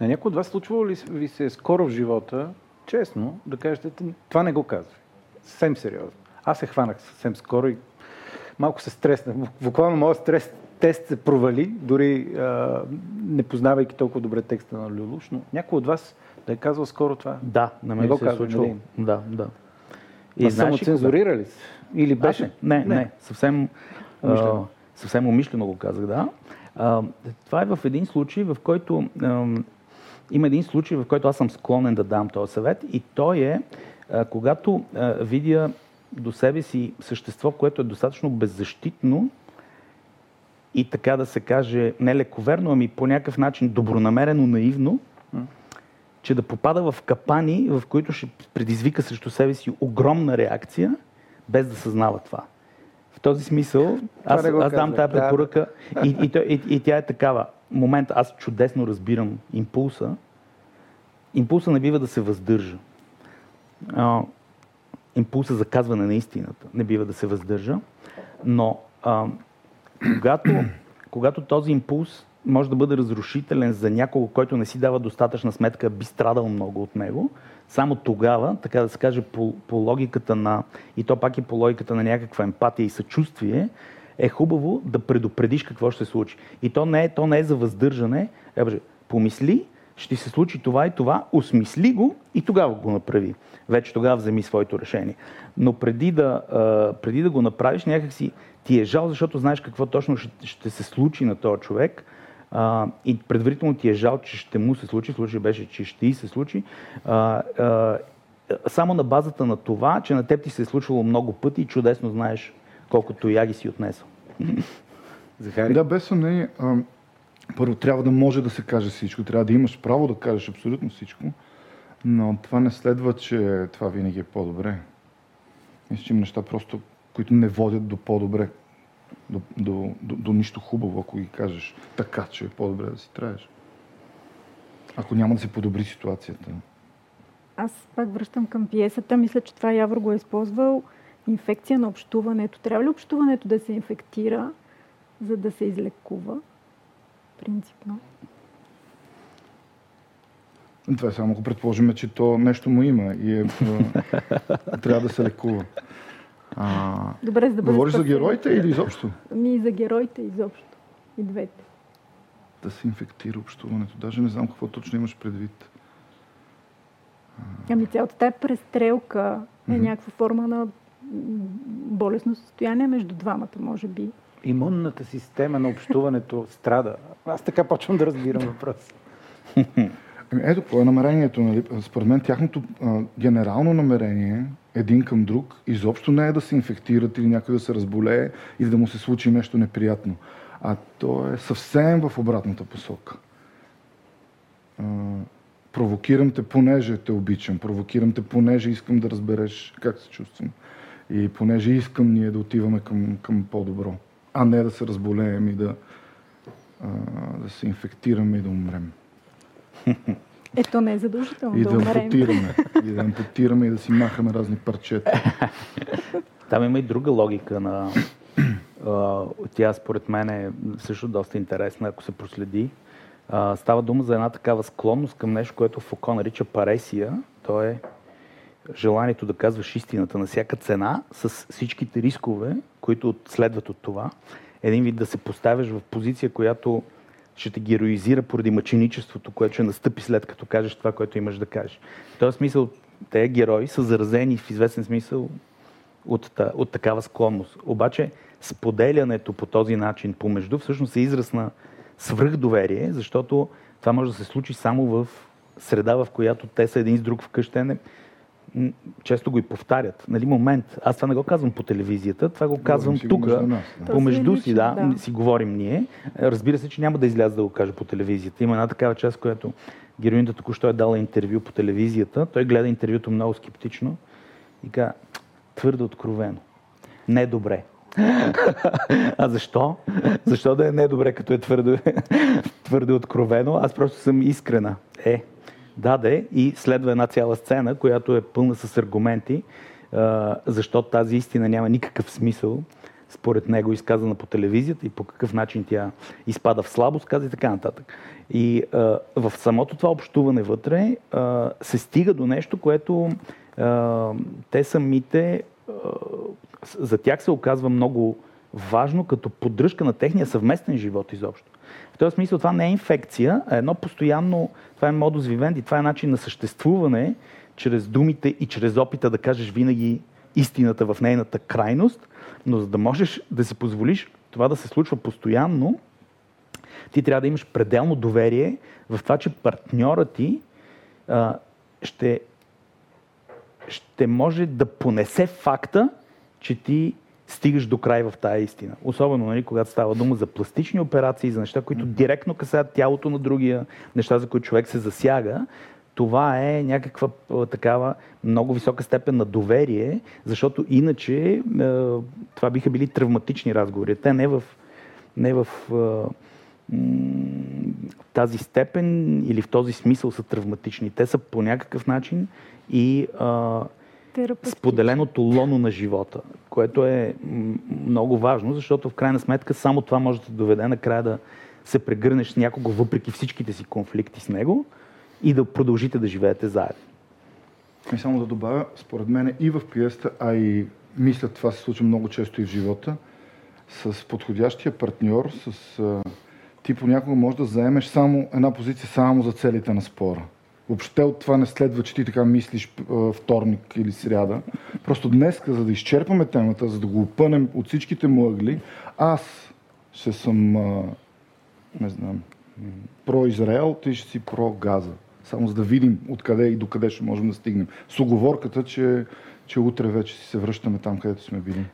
На някой от вас случвало ли ви се скоро в живота, честно, да кажете, това не го казвай. Съвсем сериозно. Аз се хванах съвсем скоро и малко се стреснах. Буквално моят стрес тест се провали, дори а, не познавайки толкова добре текста на Люлуш, но някой от вас да е казал скоро това? Да, на мен се е случило. Да, да. И само цензурирали се? Или беше? А, не, не, не, съвсем, умишлено. А, съвсем умишлено го казах, да. А, това е в един случай, в който а, има един случай, в който аз съм склонен да дам този съвет и той е, а, когато а, видя до себе си същество, което е достатъчно беззащитно и така да се каже, не лековерно, ами по някакъв начин добронамерено, наивно, че да попада в капани, в които ще предизвика срещу себе си огромна реакция, без да съзнава това. В този смисъл, аз, аз дам тази препоръка да. и, и, и, и тя е такава. Момент, аз чудесно разбирам импулса. Импулса не бива да се въздържа. А, импулса за казване на истината не бива да се въздържа. Но а, когато, когато този импулс може да бъде разрушителен за някого, който не си дава достатъчна сметка, би страдал много от него, само тогава, така да се каже, по, по логиката на, и то пак и по логиката на някаква емпатия и съчувствие, е хубаво да предупредиш какво ще се случи. И то не е, то не е за въздържане. Е, боже, помисли, ще се случи това и това, осмисли го и тогава го направи. Вече тогава вземи своето решение. Но преди да, преди да го направиш, някак си ти е жал, защото знаеш какво точно ще, ще се случи на този човек – а, и предварително ти е жал, че ще му се случи, случай беше, че ще и се случи, а, а, само на базата на това, че на теб ти се е случвало много пъти и чудесно знаеш колкото яги си отнесъл. Захари? Да, без съмнение. Първо, трябва да може да се каже всичко. Трябва да имаш право да кажеш абсолютно всичко. Но това не следва, че това винаги е по-добре. Мисля, че има неща просто, които не водят до по-добре до, до, до, до нищо хубаво, ако ги кажеш така, че е по-добре да си траеш. Ако няма да се подобри ситуацията. Аз пак връщам към пиесата. Мисля, че това Явор го е използвал. Инфекция на общуването. Трябва ли общуването да се инфектира, за да се излекува? Принципно. Това е само ако предположим, че то нещо му има и е, трябва да се лекува. А, Добре, за да Говориш за героите или изобщо? Ми за героите изобщо. И двете. Да се инфектира общуването. Даже не знам какво точно имаш предвид. Ами цялата тая престрелка е някаква форма на болесно състояние между двамата, може би. Имунната система на общуването страда. Аз така почвам да разбирам въпрос. Ами ето, какво е намерението? Нали? Според мен тяхното а, генерално намерение един към друг изобщо не е да се инфектират или някой да се разболее или да му се случи нещо неприятно. А то е съвсем в обратната посока. Провокирам те, понеже те обичам. Провокирам те, понеже искам да разбереш как се чувствам. И понеже искам ние да отиваме към, към по-добро. А не да се разболеем и да, да се инфектираме и да умрем. Ето не е задължително и да, да ампутираме. И да ампутираме и да си махаме разни парчета. Там има и друга логика на... Тя според мен е също доста интересна, ако се проследи. Става дума за една такава склонност към нещо, което Фуко нарича паресия. То е желанието да казваш истината на всяка цена, с всичките рискове, които следват от това. Един вид да се поставяш в позиция, която ще те героизира поради мъченичеството, което ще настъпи след като кажеш това, което имаш да кажеш. В този смисъл, те герои са заразени в известен смисъл от, от такава склонност. Обаче, споделянето по този начин помежду всъщност е израз на свръхдоверие, защото това може да се случи само в среда, в която те са един с друг вкъщи често го и повтарят. Нали, момент. Аз това не го казвам по телевизията, това го казвам тук, да. помежду си, да, да, си говорим ние. Разбира се, че няма да изляза да го кажа по телевизията. Има една такава част, която героинята току-що е дала интервю по телевизията. Той гледа интервюто много скептично и каза, твърдо откровено. Не добре. а защо? Защо да е недобре, като е твърдо, твърдо откровено? Аз просто съм искрена. Е, даде и следва една цяла сцена, която е пълна с аргументи, защо тази истина няма никакъв смисъл, според него изказана по телевизията и по какъв начин тя изпада в слабост, каза и така нататък. И а, в самото това общуване вътре а, се стига до нещо, което а, те самите, за тях се оказва много важно като поддръжка на техния съвместен живот изобщо. В този смисъл това не е инфекция, а едно постоянно, това е модус вивенди, това е начин на съществуване чрез думите и чрез опита да кажеш винаги истината в нейната крайност, но за да можеш да си позволиш това да се случва постоянно, ти трябва да имаш пределно доверие в това, че партньора ти а, ще, ще може да понесе факта, че ти стигаш до край в тая истина. Особено, нали, когато става дума за пластични операции, за неща, които директно касаят тялото на другия, неща, за които човек се засяга, това е някаква такава много висока степен на доверие, защото иначе това биха били травматични разговори. Те не в, не в тази степен или в този смисъл са травматични. Те са по някакъв начин и а, споделеното лоно на живота, което е много важно, защото в крайна сметка само това може да те доведе накрая да се прегърнеш с някого, въпреки всичките си конфликти с него и да продължите да живеете заедно. И само да добавя, според мен и в пиеста, а и мисля, това се случва много често и в живота, с подходящия партньор, с, ти понякога можеш да заемеш само една позиция само за целите на спора. Въобще от това не следва, че ти така мислиш вторник или сряда. Просто днес, за да изчерпаме темата, за да го опънем от всичките мъгли, аз ще съм, не знам, про-Израел, ти ще си про-Газа. Само за да видим откъде и докъде ще можем да стигнем. С оговорката, че, че утре вече си се връщаме там, където сме били.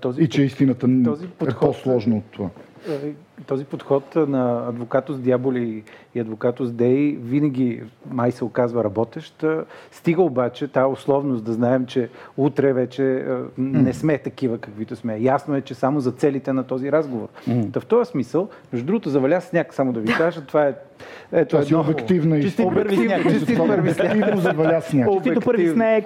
Този, и че истината този е подход, е по-сложна от това. Е, този подход на адвокатус Диаболи и адвокатус Дей винаги май се оказва работещ. Стига обаче тази условност да знаем, че утре вече не сме такива, каквито сме. Ясно е, че само за целите на този разговор. Mm. Та в този смисъл, между другото, заваля сняг, само да ви кажа, това е ето това е обективна и първи сняг. Чисти първи сняг. заваля сняг. Чисти първи сняг.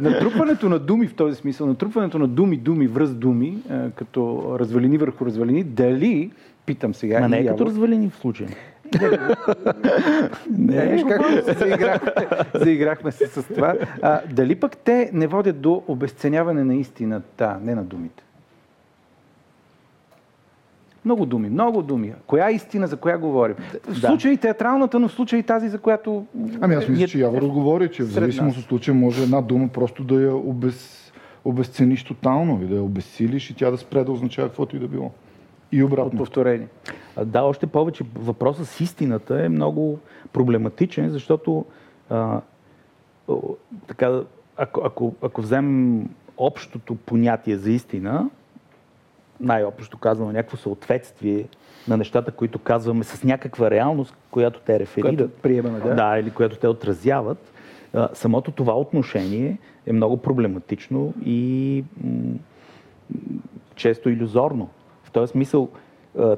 Натрупването на думи в този смисъл, натрупването на думи, думи, връз думи, като развалини върху развалини, дали, питам сега... Ма не е като развалини в случая. не, виж как се заиграхме, заиграхме се с това. А, дали пък те не водят до обесценяване на истината, не на думите? Много думи, много думи. Коя е истина, за коя говорим? В да. случай театралната, но в случай тази, за която... Ами аз мисля, е, че Явор отговори, че в зависимост от случая може една дума просто да я обез, обезцениш тотално и да я обесилиш и тя да спре да означава каквото и да било. И обратно. Повторение. Да, още повече въпросът с истината е много проблематичен, защото а, така, ако, ако, ако вземем общото понятие за истина, най-общо казано, някакво съответствие на нещата, които казваме с някаква реалност, която те реферират. Която приемаме, да. Да, или която те отразяват. Самото това отношение е много проблематично и често иллюзорно. В този смисъл,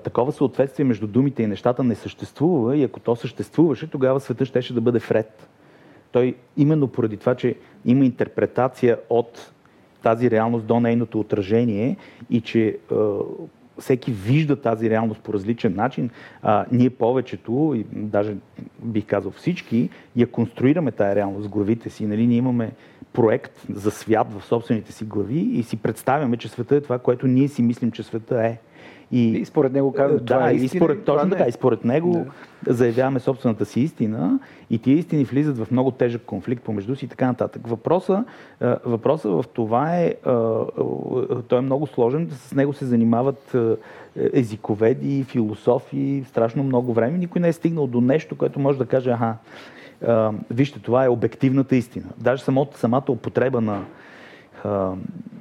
такова съответствие между думите и нещата не съществува и ако то съществуваше, тогава света щеше да бъде вред. Той именно поради това, че има интерпретация от тази реалност до нейното отражение и че е, всеки вижда тази реалност по различен начин, а, ние повечето, и даже бих казал всички, я конструираме тази реалност в главите си. Нали? Ние имаме проект за свят в собствените си глави и си представяме, че света е това, което ние си мислим, че света е. И, и според него казва, да, това е истина, и според, точно така, и според него да. заявяваме собствената си истина и тия истини влизат в много тежък конфликт помежду си и така нататък. Въпроса, въпроса в това е, той е много сложен, с него се занимават езиковеди, философи, страшно много време. Никой не е стигнал до нещо, което може да каже, аха, вижте, това е обективната истина. Даже самото, самата употреба на,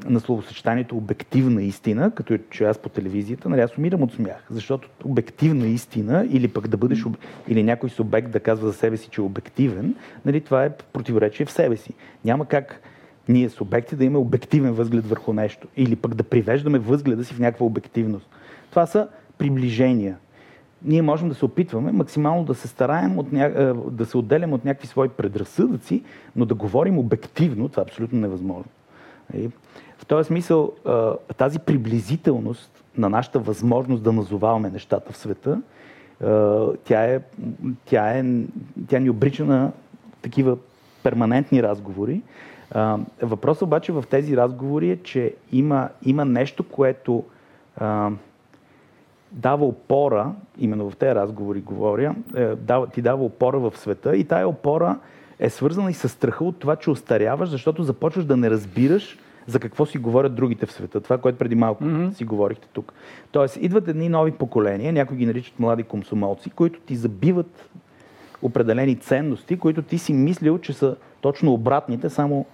на словосъчетанието обективна истина, като е, че аз по телевизията, нали, аз умирам от смях, защото обективна истина или пък да бъдеш, или някой субект да казва за себе си, че е обективен, нали, това е противоречие в себе си. Няма как ние субекти да имаме обективен възглед върху нещо или пък да привеждаме възгледа си в някаква обективност. Това са приближения. Ние можем да се опитваме максимално да се стараем от ня... да се отделям от някакви свои предразсъдъци, но да говорим обективно, това е абсолютно невъзможно. В този смисъл, тази приблизителност на нашата възможност да назоваваме нещата в света тя, е, тя, е, тя ни обрича на такива перманентни разговори. Въпросът обаче в тези разговори е, че има, има нещо, което дава опора, именно в тези разговори говоря, е, ти дава опора в света и тая опора е свързана и с страха от това, че остаряваш, защото започваш да не разбираш за какво си говорят другите в света. Това, което преди малко mm-hmm. си говорихте тук. Тоест, идват едни нови поколения, някои ги наричат млади комсомолци, които ти забиват определени ценности, които ти си мислил, че са точно обратните, само,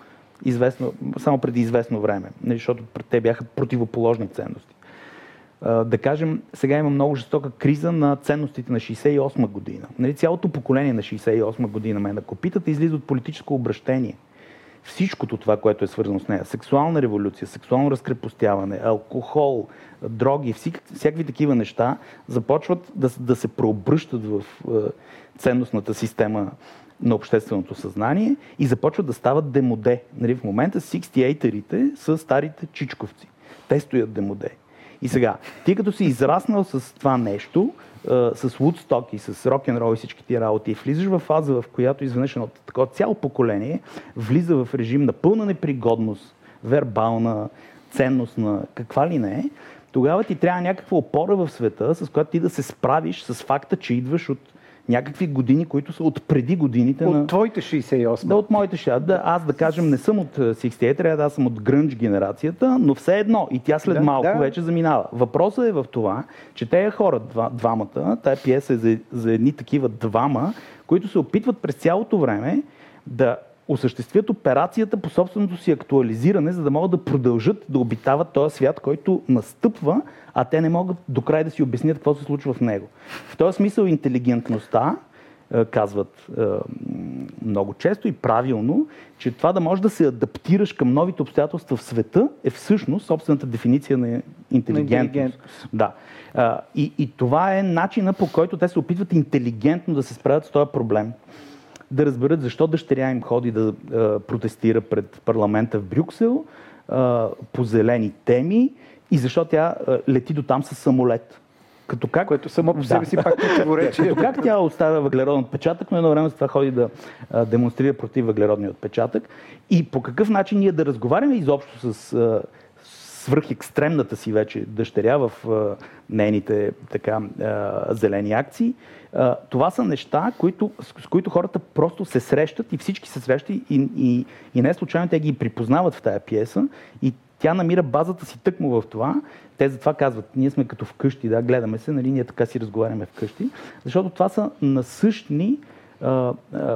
известно, само преди известно време. Нали, защото те бяха противоположни ценности. Да кажем, сега има много жестока криза на ценностите на 68 година. Нали, цялото поколение на 68 година ме накопитат излиза от политическо обращение – всичкото това, което е свързано с нея, сексуална революция, сексуално разкрепостяване, алкохол, дроги, всякакви такива неща, започват да, да се преобръщат в е, ценностната система на общественото съзнание и започват да стават демоде. Нали, в момента 68-ерите са старите чичковци. Те стоят демоде. И сега, ти като си израснал с това нещо, с Woodstock и с рок н рол и всички тия работи, и влизаш в фаза, в която изведнъж едно такова цяло поколение влиза в режим на пълна непригодност, вербална, ценностна, каква ли не е, тогава ти трябва някаква опора в света, с която ти да се справиш с факта, че идваш от някакви години, които са от преди годините от на... Твоите 68. Да, от моите 60. Да, аз да кажем не съм от 68, трябва да аз съм от грънч генерацията, но все едно и тя след да, малко да. вече заминава. Въпросът е в това, че тези хора, два, двамата, тая пиеса е за, за едни такива двама, които се опитват през цялото време да осъществят операцията по собственото си актуализиране, за да могат да продължат да обитават този свят, който настъпва, а те не могат до край да си обяснят какво се случва в него. В този смисъл интелигентността, е, казват е, много често и правилно, че това да можеш да се адаптираш към новите обстоятелства в света е всъщност собствената дефиниция на интелигентност. На интелигентност. Да. И, и това е начина по който те се опитват интелигентно да се справят с този проблем да разберат защо дъщеря им ходи да а, протестира пред парламента в Брюксел а, по зелени теми и защо тя а, лети до там с самолет. Като как? Което само по себе да. си пак противоречи. Като как тя оставя въглероден отпечатък, но едно време с това ходи да а, демонстрира против въглеродния отпечатък. И по какъв начин ние да разговаряме изобщо с а, свръхекстремната си вече дъщеря в а, нейните така, а, зелени акции. А, това са неща, които, с, с които хората просто се срещат и всички се срещат и, и, и не случайно те ги припознават в тая пиеса и тя намира базата си тъкмо в това. Те затова казват, ние сме като вкъщи, да, гледаме се, нали, ние така си разговаряме вкъщи, защото това са насъщни а, а,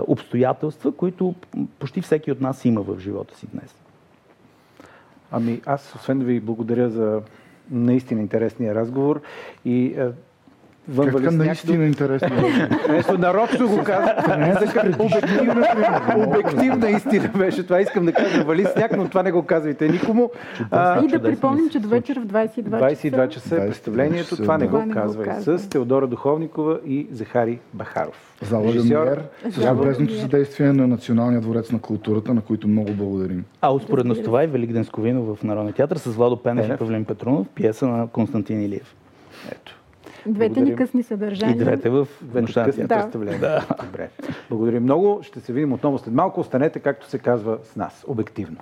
обстоятелства, които почти всеки от нас има в живота си днес. Ами аз, освен да ви благодаря за наистина интересния разговор и вън Как наистина интересно. Нещо нарочно го казвам. обективна, обективна истина беше. Това искам да кажа. Вали сняг, но това не го казвайте никому. А, и да припомним, че до вечер в 22 часа. 22 часа е представлението. Това не го казвай. С Теодора Духовникова и Захари Бахаров. Зала Люмиер, с любезното съдействие на Националния дворец на културата, на които много благодарим. А успоредно с това и Велик Сковинов в Народния театър с Владо Пенев и Павлин Петрунов, пиеса на Константин Илиев. Ето. Двете ни късни съдържания. И двете в двете късни да. представления. Да. Добре. Благодарим много. Ще се видим отново след малко. Останете, както се казва, с нас. Обективно.